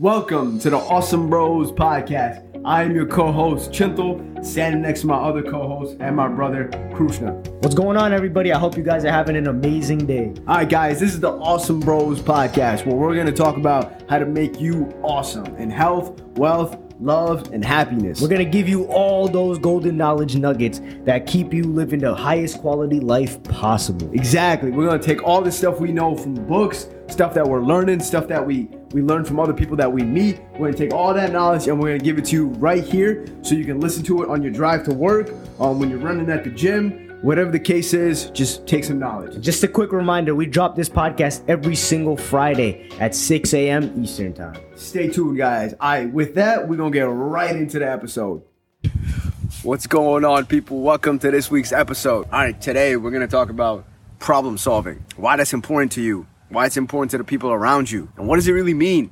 Welcome to the Awesome Bros podcast. I am your co-host Chintal, standing next to my other co-host and my brother Krishna. What's going on, everybody? I hope you guys are having an amazing day. All right, guys, this is the Awesome Bros podcast where we're going to talk about how to make you awesome in health, wealth, love, and happiness. We're gonna give you all those golden knowledge nuggets that keep you living the highest quality life possible. Exactly. We're gonna take all the stuff we know from books, stuff that we're learning, stuff that we we learn from other people that we meet. We're gonna take all that knowledge and we're gonna give it to you right here, so you can listen to it on your drive to work, um, when you're running at the gym. Whatever the case is, just take some knowledge. Just a quick reminder we drop this podcast every single Friday at 6 a.m. Eastern Time. Stay tuned, guys. All right, with that, we're gonna get right into the episode. What's going on, people? Welcome to this week's episode. All right, today we're gonna talk about problem solving, why that's important to you, why it's important to the people around you, and what does it really mean?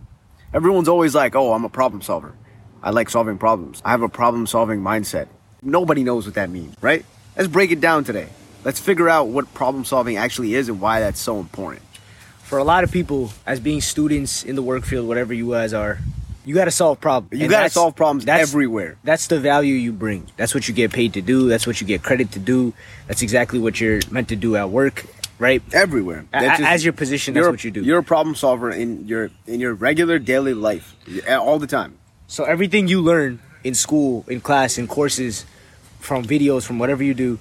Everyone's always like, oh, I'm a problem solver. I like solving problems. I have a problem solving mindset. Nobody knows what that means, right? Let's break it down today. Let's figure out what problem solving actually is and why that's so important. For a lot of people, as being students in the work field, whatever you guys are, you gotta solve problems. You And gotta solve problems that's- everywhere. That's the value you bring. That's what you get paid to do. That's what you get credit to do. That's exactly what you're meant to do at work, right? Everywhere. That's as your position, that's what you do. You're a problem solver in your in your regular daily life, all the time. So everything you learn in school, in class, in courses, from videos, from whatever you do,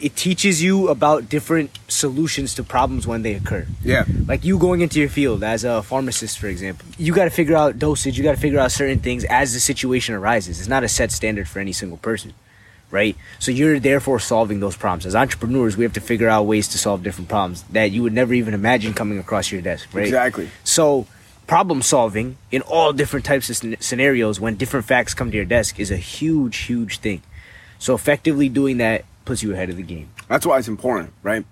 it teaches you about different solutions to problems when they occur. Yeah. Like you going into your field as a pharmacist, for example, you got to figure out dosage. You got to figure out certain things as the situation arises. It's not a set standard for any single person, right? So you're therefore solving those problems. As entrepreneurs, we have to figure out ways to solve different problems that you would never even imagine coming across your desk, right? Exactly. So problem solving in all different types of scenarios when different facts come to your desk is a huge, huge thing. So effectively doing that puts you ahead of the game. That's why it's important, right?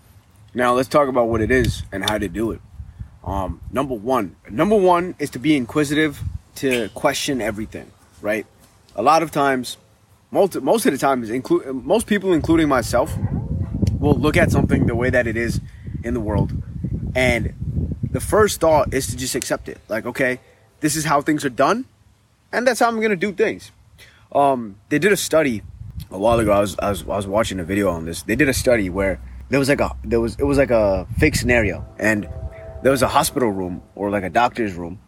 Now let's talk about what it is and how to do it. Um, number one, number one is to be inquisitive, to question everything, right? A lot of times, most most of the time, is include most people, including myself, will look at something the way that it is in the world, and the first thought is to just accept it. Like, okay, this is how things are done, and that's how I'm gonna do things. Um, they did a study a while ago. I was, I was I was watching a video on this. They did a study where there was like a there was it was like a fake scenario, and there was a hospital room or like a doctor's room,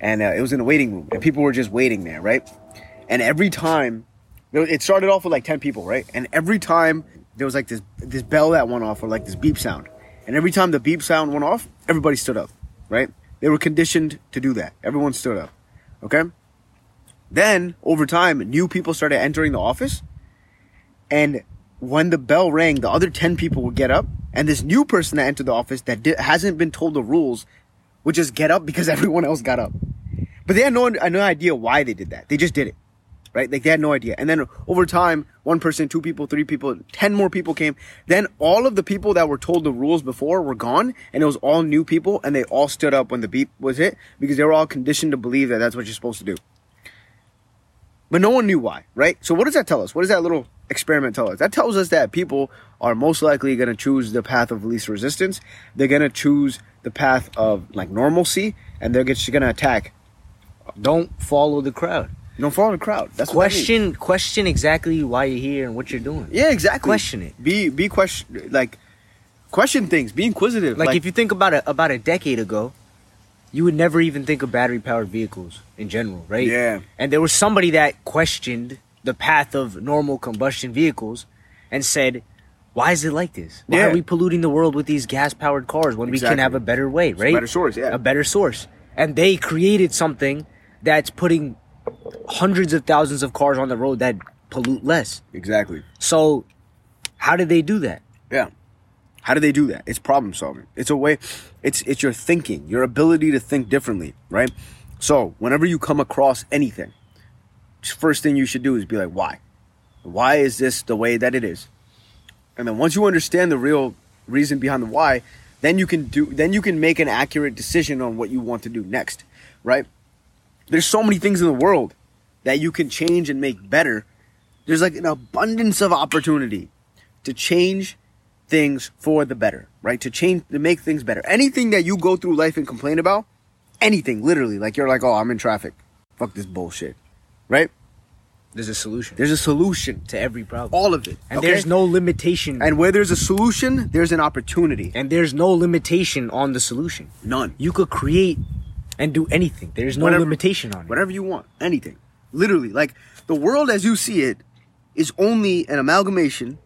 and uh, it was in a waiting room, and people were just waiting there, right? And every time, it started off with like ten people, right? And every time there was like this this bell that went off or like this beep sound, and every time the beep sound went off, everybody stood up, right? They were conditioned to do that. Everyone stood up, okay? Then over time, new people started entering the office, and when the bell rang, the other ten people would get up, and this new person that entered the office that di- hasn't been told the rules would just get up because everyone else got up. But they had no no idea why they did that. They just did it, right? Like they had no idea. And then over time, one person, two people, three people, ten more people came. Then all of the people that were told the rules before were gone, and it was all new people, and they all stood up when the beep was hit because they were all conditioned to believe that that's what you're supposed to do. But no one knew why, right? So what does that tell us? What does that little experiment tell us? That tells us that people are most likely going to choose the path of least resistance. They're going to choose the path of like normalcy, and they're just going to attack. Don't follow the crowd. Don't follow the crowd. That's what that means. Question question exactly why you're here and what you're doing. Yeah, exactly. Question it. Be be question like question things. Be inquisitive. Like, if you think about it about a decade ago, you would never even think of battery powered vehicles in general, right? Yeah. And there was somebody that questioned the path of normal combustion vehicles and said, Why is it like this? Why Yeah. are we polluting the world with these gas powered cars when we can have a better way, right? A better source, yeah. A better source. And they created something that's putting hundreds of thousands of cars on the road that pollute less. exactly. So how did they do that? Yeah. How do they do that? It's problem solving. It's a way it's it's your thinking, your ability to think differently, right? So, whenever you come across anything, first thing you should do is be like, why? Why is this the way that it is? And then once you understand the real reason behind the why, then you can do then you can make an accurate decision on what you want to do next, right? There's so many things in the world that you can change and make better. There's like an abundance of opportunity to change things for the better, right? To change, to make things better. Anything that you go through life and complain about, anything, literally. Like you're like, oh, I'm in traffic. Fuck this bullshit. Right? There's a solution There's a solution to every problem. all of it. and okay? there's no limitation. And where there's a solution, there's an opportunity. and there's no limitation on the solution. None. You could create and do anything. There's no Whatever- limitation on it. Whatever you want. Anything. Literally. Like the world as you see it is only an amalgamation,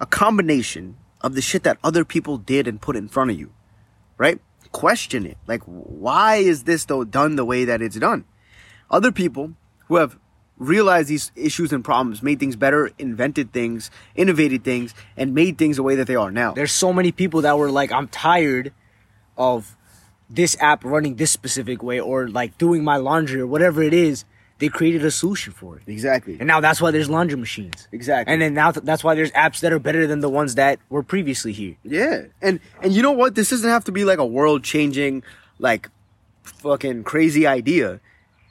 a combination of the shit that other people did and put in front of you. Right? Question it. Like, why is this though done the way that it's done? Other people who have realized these issues and problems, made things better, invented things, innovated things, and made things the way that they are now. There's so many people that were like, I'm tired of this app running this specific way or like doing my laundry or whatever it is. They created a solution for it. exactly. And now that's why there's laundry machines. Exactly. And then now th- that's why there's apps that are better than the ones that were previously here. Yeah. And and you know what? This doesn't have to be like a world changing, like fucking crazy idea.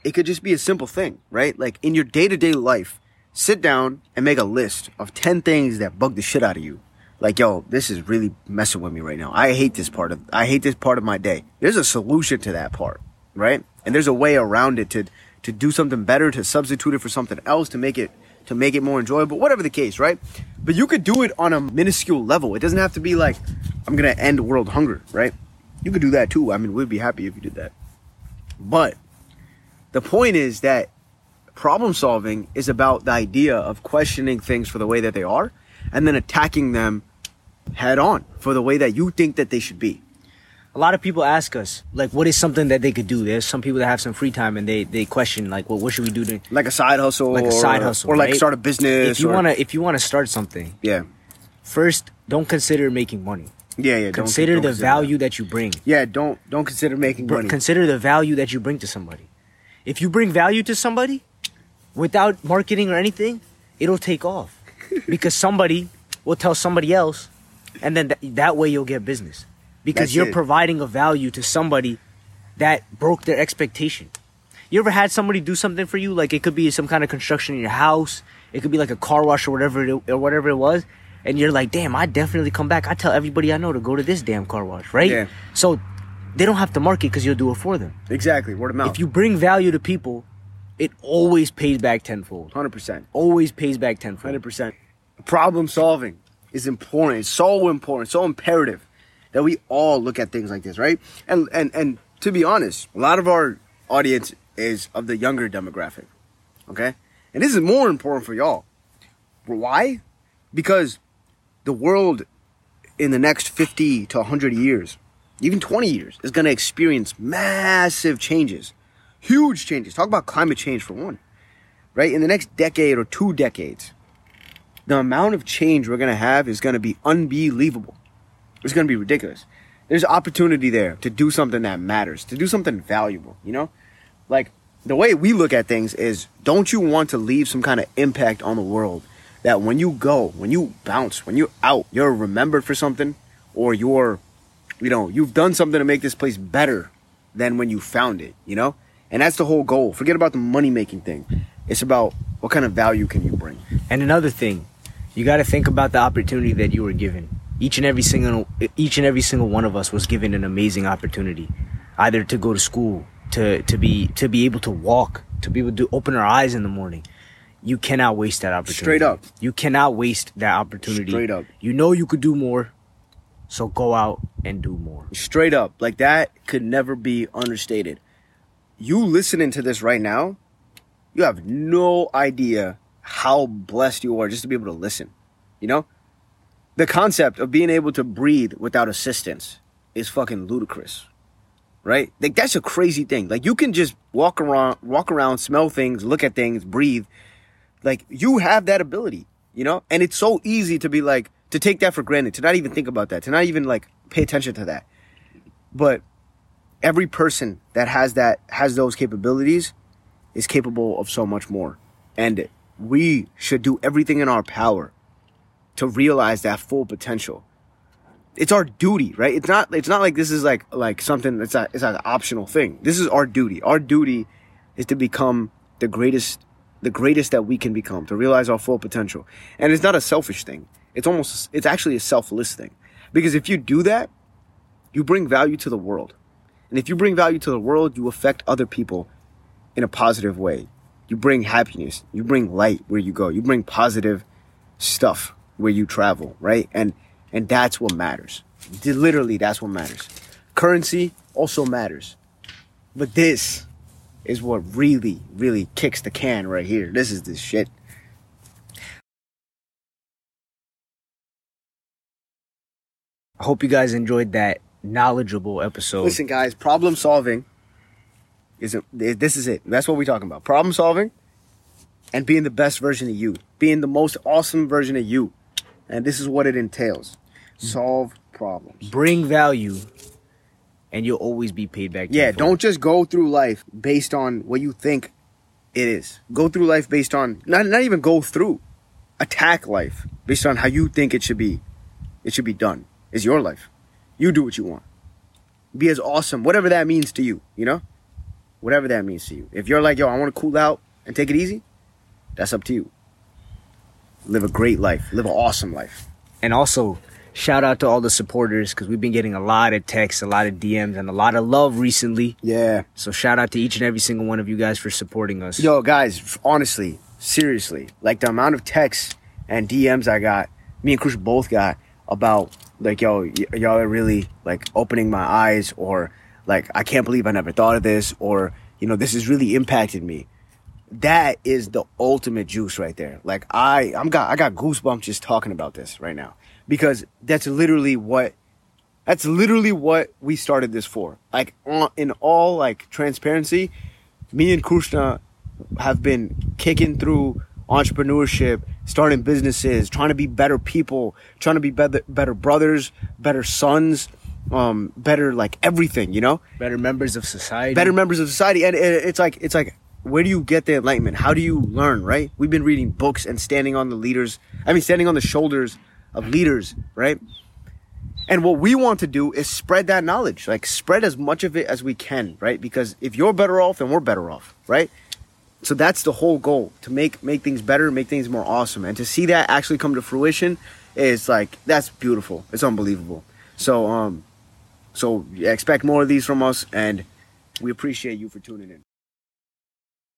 It could just be a simple thing, right? Like in your day to day life, sit down and make a list of 10 things that bug the shit out of you. Like, yo, this is really messing with me right now. I hate this part of I hate this part of my day. There's a solution to that part, right? And there's a way around it to to do something better, to substitute it for something else, to make it to make it more enjoyable, whatever the case, right? But you could do it on a minuscule level. It doesn't have to be like, I'm gonna end world hunger, right? You could do that too. I mean, we'd be happy if you did that. But the point is that problem solving is about the idea of questioning things for the way that they are and then attacking them head on for the way that you think that they should be. A lot of people ask us, like, what is something that they could do? There's some people that have some free time and they, they question, like, well, what should we do to Like a side hustle, like a side hustle, or like right? start a business. If you or- wanna, if you wanna start something, yeah, first don't consider making money. yeah, yeah. don't- Consider don't the consider value that. that you bring. Yeah, don't don't consider making money. Consider the value that you bring to somebody. If you bring value to somebody without marketing or anything, it'll take off because somebody will tell somebody else, and then th- that way you'll get business because That's you're it. providing a value to somebody that broke their expectation. You ever had somebody do something for you? Like it could be some kind of construction in your house. It could be like a car wash or whatever it, or whatever it was. And you're like, damn, I definitely come back. I tell everybody I know to go to this damn car wash, right? Yeah. So they don't have to market because you'll do it for them. exactly, word of mouth. If you bring value to people, it always pays back tenfold. hundred percent. Always pays back tenfold. Hundred percent. Problem solving is important. It's so important, so imperative that we all look at things like this, right? And and and to be honest, a lot of our audience is of the younger demographic. Okay? And this is more important for y'all. Why? Because the world in the next 50 to 100 years, even 20 years, is going to experience massive changes. Huge changes. Talk about climate change for one. Right? In the next decade or two decades, the amount of change we're gonna have is gonna be unbelievable. It's gonna be ridiculous. There's opportunity there to do something that matters, to do something valuable, you know? Like, the way we look at things is don't you want to leave some kind of impact on the world that when you go, when you bounce, when you're out, you're remembered for something or you're, you know, you've done something to make this place better than when you found it, you know? And that's the whole goal. Forget about the money making thing. It's about what kind of value can you bring. And another thing, you got to think about the opportunity that you were given. Each and every single each and every single one of us was given an amazing opportunity, either to go to school, to to be to be able to walk, to be able to open our eyes in the morning. You cannot waste that opportunity. Straight up. You cannot waste that opportunity. Straight up. You know you could do more, so go out and do more. Straight up. Like that could never be understated. You listening to this right now, you have no idea how blessed you are just to be able to listen. You know? The concept of being able to breathe without assistance is fucking ludicrous. Right? Like that's a crazy thing. Like you can just walk around walk around, smell things, look at things, breathe. Like you have that ability, you know? And it's so easy to be like to take that for granted, to not even think about that, to not even like pay attention to that. But every person that has that has those capabilities is capable of so much more. And we should do everything in our power to realize that full potential. It's our duty, right? It's not it's not like this is like like something that's a, it's an optional thing. This is our duty. Our duty is to become the greatest the greatest that we can become, to realize our full potential. And it's not a selfish thing. It's almost it's actually a selfless thing. Because if you do that, you bring value to the world. And if you bring value to the world, you affect other people in a positive way. You bring happiness. You bring light where you go. You bring positive stuff where you travel, right? And and that's what matters. Literally, that's what matters. Currency also matters. But this is what really, really kicks the can right here. This is the shit. I hope you guys enjoyed that knowledgeable episode. Listen, guys, problem solving is a, this is it. That's what we're talking about. Problem solving and being the best version of you, being the most awesome version of you. And this is what it entails. Solve problems. Bring value and you'll always be paid back. Yeah, don't just go through life based on what you think it is. Go through life based on not not even go through. Attack life based on how you think it should be. It should be done. It's your life. You do what you want. Be as awesome, whatever that means to you, you know? Whatever that means to you. If you're like, yo, I want to cool out and take it easy, that's up to you. Live a great life. Live an awesome life. And also, shout out to all the supporters because we've been getting a lot of texts, a lot of DMs, and a lot of love recently. Yeah. So shout out to each and every single one of you guys for supporting us. Yo, guys, honestly, seriously, like the amount of texts and DMs I got, me and Krush both got about like, yo, y- y'all are really like opening my eyes, or like, I can't believe I never thought of this, or you know, this has really impacted me. That is the ultimate juice right there. Like I, I'm got, I got goosebumps just talking about this right now because that's literally what that's literally what we started this for. Like in all like transparency, me and Krishna have been kicking through entrepreneurship, starting businesses, trying to be better people, trying to be better better brothers, better sons, um, better like everything, you know? Better members of society. better members of society. And it- it's like it's like where do you get the enlightenment? How do you learn right? We've been reading books and standing on the leaders i mean standing on the shoulders of leaders right? And what we want to do is spread that knowledge like spread as much of it as we can right? Because if you're better off then we're better off right? So that's the whole goal to make make things better make things more awesome. And to see that actually come to fruition is like that's beautiful. It's unbelievable. So um so expect more of these from us and we appreciate you for tuning in